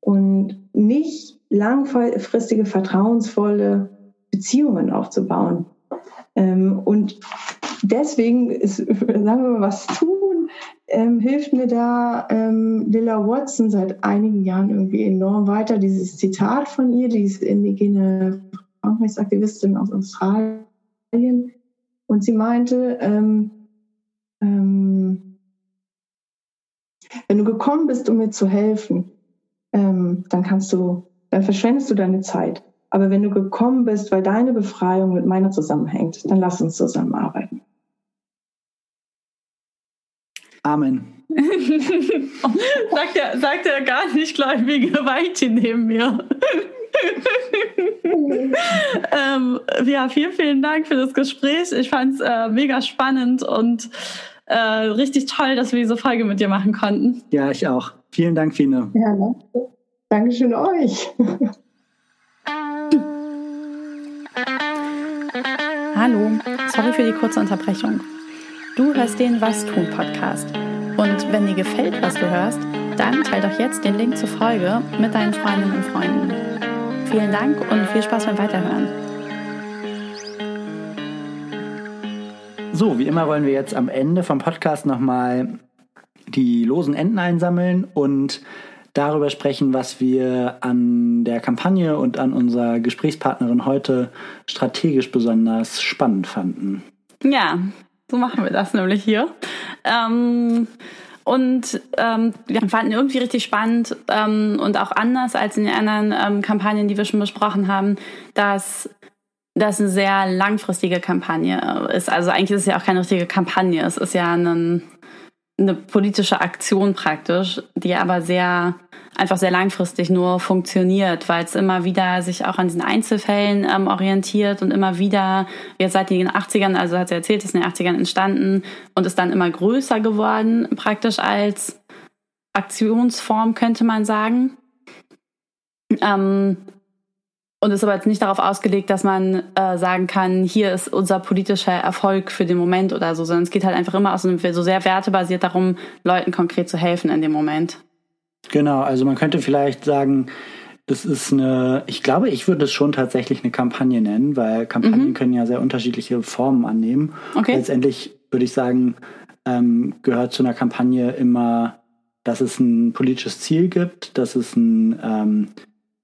Und nicht langfristige, vertrauensvolle Beziehungen aufzubauen. Ähm, und deswegen ist, sagen wir mal, was tun, ähm, hilft mir da ähm, Lilla Watson seit einigen Jahren irgendwie enorm weiter. Dieses Zitat von ihr, die ist indigene Frauenrechtsaktivistin aus Australien. Und sie meinte, ähm, ähm, wenn du gekommen bist, um mir zu helfen, ähm, dann kannst du, dann verschwendest du deine Zeit. Aber wenn du gekommen bist, weil deine Befreiung mit meiner zusammenhängt, dann lass uns zusammenarbeiten. Amen. sagt, der, sagt der gar nicht gläubige Weitchen neben mir. ähm, ja, vielen, vielen Dank für das Gespräch. Ich fand es äh, mega spannend und äh, richtig toll, dass wir diese Folge mit dir machen konnten. Ja, ich auch. Vielen Dank, Fine. Ja, ne? Dankeschön euch. Hallo, sorry für die kurze Unterbrechung. Du hörst den Was tun Podcast. Und wenn dir gefällt, was du hörst, dann teile doch jetzt den Link zur Folge mit deinen Freundinnen und Freunden. Vielen Dank und viel Spaß beim Weiterhören. So, wie immer wollen wir jetzt am Ende vom Podcast nochmal die losen Enden einsammeln und darüber sprechen, was wir an der Kampagne und an unserer Gesprächspartnerin heute strategisch besonders spannend fanden. Ja, so machen wir das nämlich hier. Ähm, und ähm, wir fanden irgendwie richtig spannend ähm, und auch anders als in den anderen ähm, Kampagnen, die wir schon besprochen haben, dass das eine sehr langfristige Kampagne ist. Also eigentlich ist es ja auch keine richtige Kampagne. Es ist ja ein eine politische Aktion praktisch, die aber sehr einfach sehr langfristig nur funktioniert, weil es immer wieder sich auch an diesen Einzelfällen ähm, orientiert und immer wieder, jetzt seit den 80ern, also hat sie erzählt, ist in den 80ern entstanden und ist dann immer größer geworden, praktisch als Aktionsform, könnte man sagen. Ähm, und ist aber jetzt nicht darauf ausgelegt, dass man äh, sagen kann, hier ist unser politischer Erfolg für den Moment oder so, sondern es geht halt einfach immer aus einem so sehr wertebasiert darum, Leuten konkret zu helfen in dem Moment. Genau, also man könnte vielleicht sagen, das ist eine, ich glaube, ich würde es schon tatsächlich eine Kampagne nennen, weil Kampagnen mhm. können ja sehr unterschiedliche Formen annehmen. Okay. Letztendlich würde ich sagen, ähm, gehört zu einer Kampagne immer, dass es ein politisches Ziel gibt, dass es ein ähm,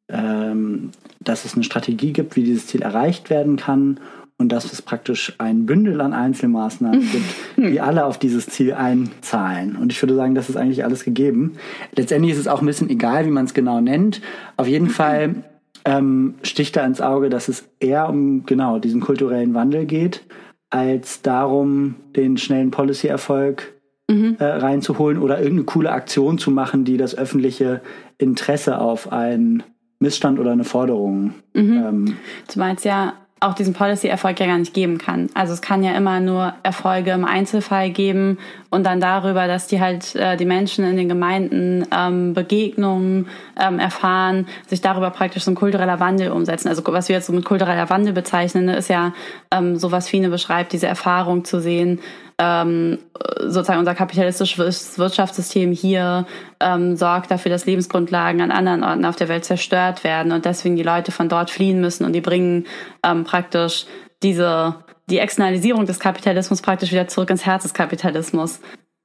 ähm, dass es eine Strategie gibt, wie dieses Ziel erreicht werden kann und dass es praktisch ein Bündel an Einzelmaßnahmen gibt, die alle auf dieses Ziel einzahlen. Und ich würde sagen, das ist eigentlich alles gegeben. Letztendlich ist es auch ein bisschen egal, wie man es genau nennt. Auf jeden Fall ähm, sticht da ins Auge, dass es eher um genau diesen kulturellen Wandel geht, als darum, den schnellen Policy-Erfolg mhm. äh, reinzuholen oder irgendeine coole Aktion zu machen, die das öffentliche Interesse auf ein Missstand oder eine Forderung. Mhm. Ähm, Zumal es ja auch diesen Policy-Erfolg ja gar nicht geben kann. Also es kann ja immer nur Erfolge im Einzelfall geben und dann darüber, dass die halt äh, die Menschen in den Gemeinden ähm, Begegnungen ähm, erfahren, sich darüber praktisch so ein kultureller Wandel umsetzen. Also was wir jetzt so mit kultureller Wandel bezeichnen, ist ja ähm, so was Fine beschreibt, diese Erfahrung zu sehen, ähm, sozusagen unser kapitalistisches Wirtschaftssystem hier ähm, sorgt dafür, dass Lebensgrundlagen an anderen Orten auf der Welt zerstört werden und deswegen die Leute von dort fliehen müssen und die bringen ähm, praktisch diese die Externalisierung des Kapitalismus praktisch wieder zurück ins Herz des Kapitalismus.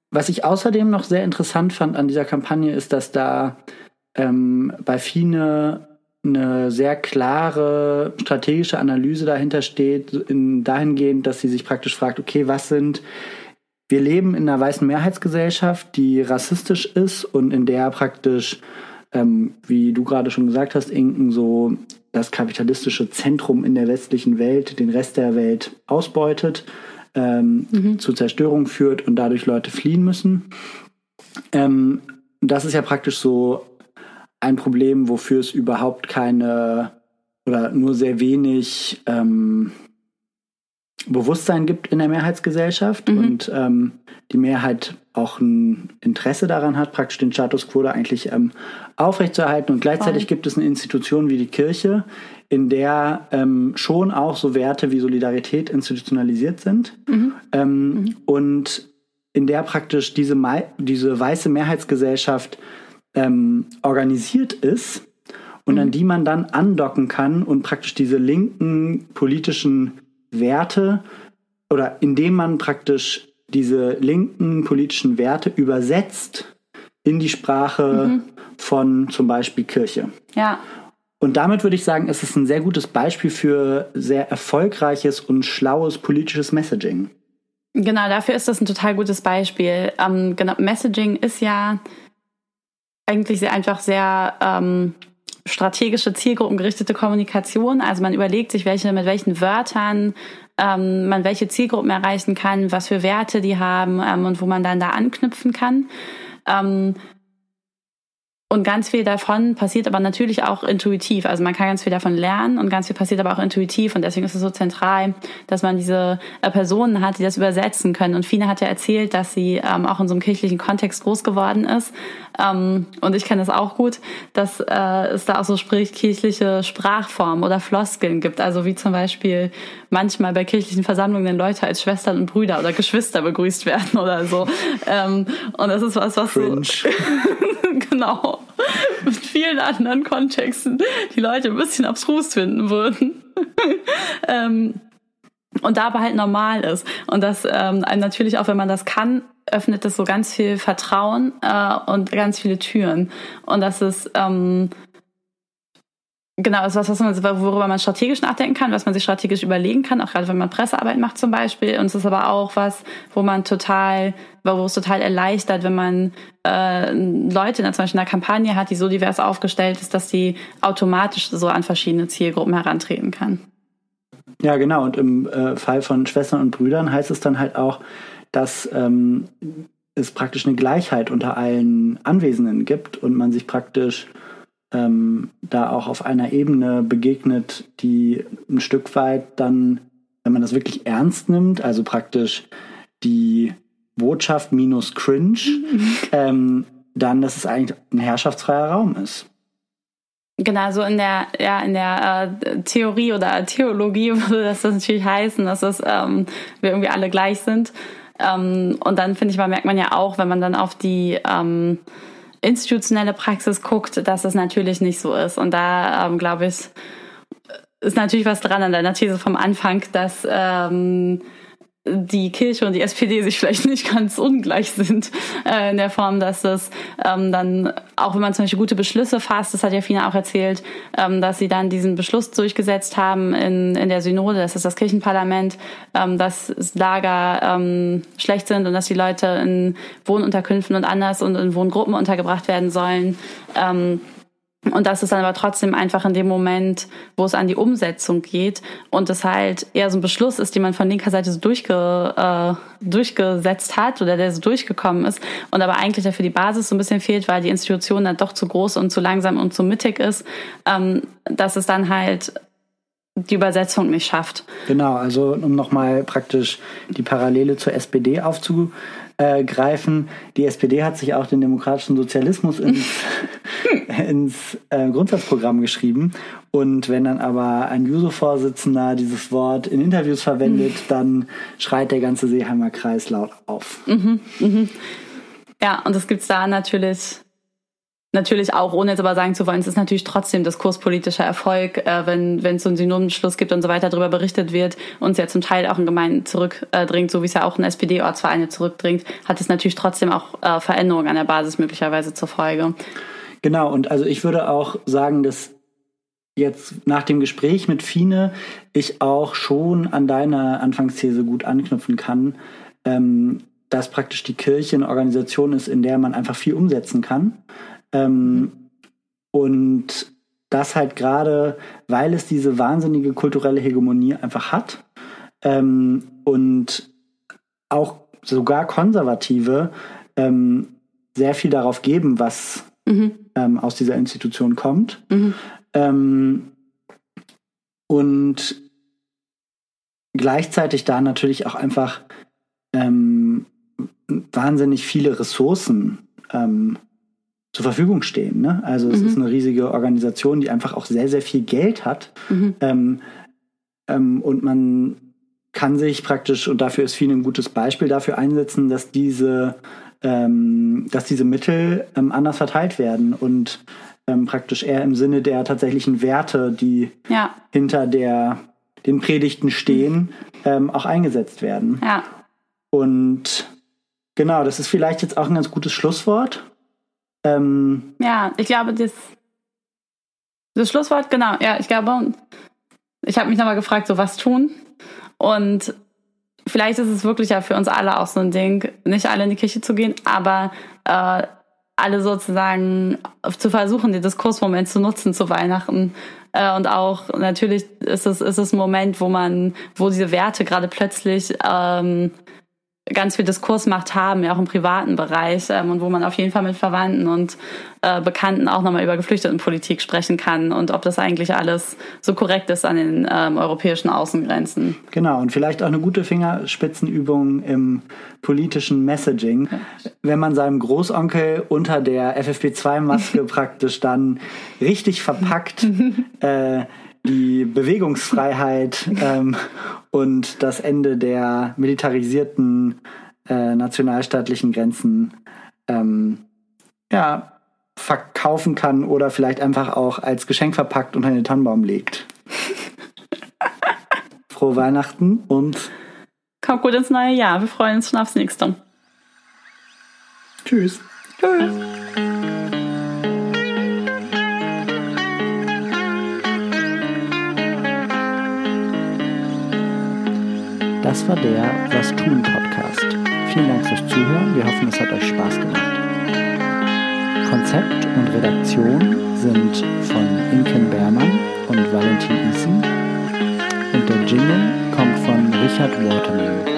Was ich außerdem noch sehr interessant fand an dieser Kampagne ist, dass da ähm, bei Fine eine sehr klare strategische Analyse dahinter steht, in, dahingehend, dass sie sich praktisch fragt, okay, was sind, wir leben in einer weißen Mehrheitsgesellschaft, die rassistisch ist und in der praktisch, ähm, wie du gerade schon gesagt hast, Inken, so das kapitalistische Zentrum in der westlichen Welt den Rest der Welt ausbeutet, ähm, mhm. zu Zerstörung führt und dadurch Leute fliehen müssen. Ähm, das ist ja praktisch so ein Problem, wofür es überhaupt keine oder nur sehr wenig ähm, Bewusstsein gibt in der Mehrheitsgesellschaft mhm. und ähm, die Mehrheit auch ein Interesse daran hat, praktisch den Status quo da eigentlich ähm, aufrechtzuerhalten. Und gleichzeitig Voll. gibt es eine Institution wie die Kirche, in der ähm, schon auch so Werte wie Solidarität institutionalisiert sind mhm. Ähm, mhm. und in der praktisch diese, diese weiße Mehrheitsgesellschaft ähm, organisiert ist und mhm. an die man dann andocken kann und praktisch diese linken politischen Werte oder indem man praktisch diese linken politischen Werte übersetzt in die Sprache mhm. von zum Beispiel Kirche. Ja. Und damit würde ich sagen, ist es ein sehr gutes Beispiel für sehr erfolgreiches und schlaues politisches Messaging. Genau, dafür ist das ein total gutes Beispiel. Ähm, genau, Messaging ist ja eigentlich sehr einfach sehr ähm, strategische, zielgruppengerichtete Kommunikation. Also man überlegt sich, welche, mit welchen Wörtern ähm, man welche Zielgruppen erreichen kann, was für Werte die haben ähm, und wo man dann da anknüpfen kann. Ähm, und ganz viel davon passiert aber natürlich auch intuitiv. Also man kann ganz viel davon lernen und ganz viel passiert aber auch intuitiv. Und deswegen ist es so zentral, dass man diese äh, Personen hat, die das übersetzen können. Und Fine hat ja erzählt, dass sie ähm, auch in so einem kirchlichen Kontext groß geworden ist. Ähm, und ich kenne das auch gut, dass äh, es da auch so sprich kirchliche Sprachformen oder Floskeln gibt. Also wie zum Beispiel manchmal bei kirchlichen Versammlungen Leute als Schwestern und Brüder oder Geschwister begrüßt werden oder so. Ähm, und das ist was, was Cringe. so genau mit vielen anderen Kontexten die Leute ein bisschen abstrus finden würden. ähm, und dabei halt normal ist. Und das ähm, natürlich auch, wenn man das kann, öffnet das so ganz viel Vertrauen äh, und ganz viele Türen. Und das ist ähm, Genau, ist was, was man, worüber man strategisch nachdenken kann, was man sich strategisch überlegen kann, auch gerade wenn man Pressearbeit macht zum Beispiel. Und es ist aber auch was, wo man total, wo es total erleichtert, wenn man äh, Leute in, zum Beispiel in einer Kampagne hat, die so divers aufgestellt ist, dass sie automatisch so an verschiedene Zielgruppen herantreten kann. Ja, genau. Und im äh, Fall von Schwestern und Brüdern heißt es dann halt auch, dass ähm, es praktisch eine Gleichheit unter allen Anwesenden gibt und man sich praktisch ähm, da auch auf einer Ebene begegnet, die ein Stück weit dann, wenn man das wirklich ernst nimmt, also praktisch die Botschaft minus Cringe, ähm, dann, dass es eigentlich ein herrschaftsfreier Raum ist. Genau, so in der, ja, in der äh, Theorie oder Theologie würde das natürlich heißen, dass es, ähm, wir irgendwie alle gleich sind. Ähm, und dann finde ich, man merkt man ja auch, wenn man dann auf die ähm, institutionelle Praxis guckt, dass es natürlich nicht so ist. Und da ähm, glaube ich, ist natürlich was dran an deiner These vom Anfang, dass ähm, die Kirche und die SPD sich vielleicht nicht ganz ungleich sind äh, in der Form, dass es ähm, dann, auch wenn man zum Beispiel gute Beschlüsse fasst, das hat ja Fina auch erzählt, ähm, dass sie dann diesen Beschluss durchgesetzt haben in, in der Synode, das ist das Kirchenparlament, ähm, dass Lager ähm, schlecht sind und dass die Leute in Wohnunterkünften und anders und in Wohngruppen untergebracht werden sollen. Ähm, und das ist dann aber trotzdem einfach in dem Moment, wo es an die Umsetzung geht und es halt eher so ein Beschluss ist, den man von linker Seite so durchge, äh, durchgesetzt hat oder der so durchgekommen ist und aber eigentlich dafür die Basis so ein bisschen fehlt, weil die Institution dann doch zu groß und zu langsam und zu mittig ist, ähm, dass es dann halt die Übersetzung nicht schafft. Genau, also um nochmal praktisch die Parallele zur SPD aufzu äh, greifen. Die SPD hat sich auch den demokratischen Sozialismus ins, ins äh, Grundsatzprogramm geschrieben. Und wenn dann aber ein Juso-Vorsitzender dieses Wort in Interviews verwendet, mhm. dann schreit der ganze Seeheimer Kreis laut auf. Mhm, mhm. Ja, und das gibt es da natürlich Natürlich auch, ohne jetzt aber sagen zu wollen, es ist natürlich trotzdem diskurspolitischer Erfolg, äh, wenn wenn es so einen Synodenschluss gibt und so weiter darüber berichtet wird und es ja zum Teil auch in Gemeinden zurückdringt, so wie es ja auch in SPD-Ortsvereine zurückdringt, hat es natürlich trotzdem auch äh, Veränderungen an der Basis möglicherweise zur Folge. Genau, und also ich würde auch sagen, dass jetzt nach dem Gespräch mit Fine ich auch schon an deine Anfangsthese gut anknüpfen kann, ähm, dass praktisch die Kirche eine Organisation ist, in der man einfach viel umsetzen kann ähm, und das halt gerade, weil es diese wahnsinnige kulturelle Hegemonie einfach hat ähm, und auch sogar Konservative ähm, sehr viel darauf geben, was mhm. Ähm, aus dieser Institution kommt. Mhm. Ähm, und gleichzeitig da natürlich auch einfach ähm, wahnsinnig viele Ressourcen ähm, zur Verfügung stehen. Ne? Also es mhm. ist eine riesige Organisation, die einfach auch sehr, sehr viel Geld hat. Mhm. Ähm, ähm, und man kann sich praktisch, und dafür ist viel ein gutes Beispiel, dafür einsetzen, dass diese, ähm, dass diese Mittel ähm, anders verteilt werden und ähm, praktisch eher im Sinne der tatsächlichen Werte, die ja. hinter der, den Predigten stehen, mhm. auch eingesetzt werden. Ja. Und genau, das ist vielleicht jetzt auch ein ganz gutes Schlusswort. Ähm, ja, ich glaube, das, das Schlusswort, genau, ja, ich glaube, ich habe mich nochmal gefragt, so was tun. Und vielleicht ist es wirklich ja für uns alle auch so ein Ding, nicht alle in die Kirche zu gehen, aber äh, alle sozusagen zu versuchen, den Diskursmoment zu nutzen zu Weihnachten. Äh, und auch natürlich ist es, ist es ein Moment, wo man, wo diese Werte gerade plötzlich ähm, ganz viel Diskursmacht haben, ja auch im privaten Bereich ähm, und wo man auf jeden Fall mit Verwandten und äh, Bekannten auch nochmal über Geflüchtetenpolitik sprechen kann und ob das eigentlich alles so korrekt ist an den ähm, europäischen Außengrenzen. Genau, und vielleicht auch eine gute Fingerspitzenübung im politischen Messaging, wenn man seinem Großonkel unter der FFP2-Maske praktisch dann richtig verpackt äh, die Bewegungsfreiheit ähm, und das Ende der militarisierten äh, nationalstaatlichen Grenzen ähm, ja, verkaufen kann oder vielleicht einfach auch als Geschenk verpackt unter den Tannenbaum legt. Frohe Weihnachten und kommt gut ins neue Jahr. Wir freuen uns schon aufs nächste. Tschüss. Tschüss. Das war der Was tun Podcast. Vielen Dank fürs Zuhören. Wir hoffen, es hat euch Spaß gemacht. Konzept und Redaktion sind von Inken Bermann und Valentin Isen und der Jingle kommt von Richard Waterman.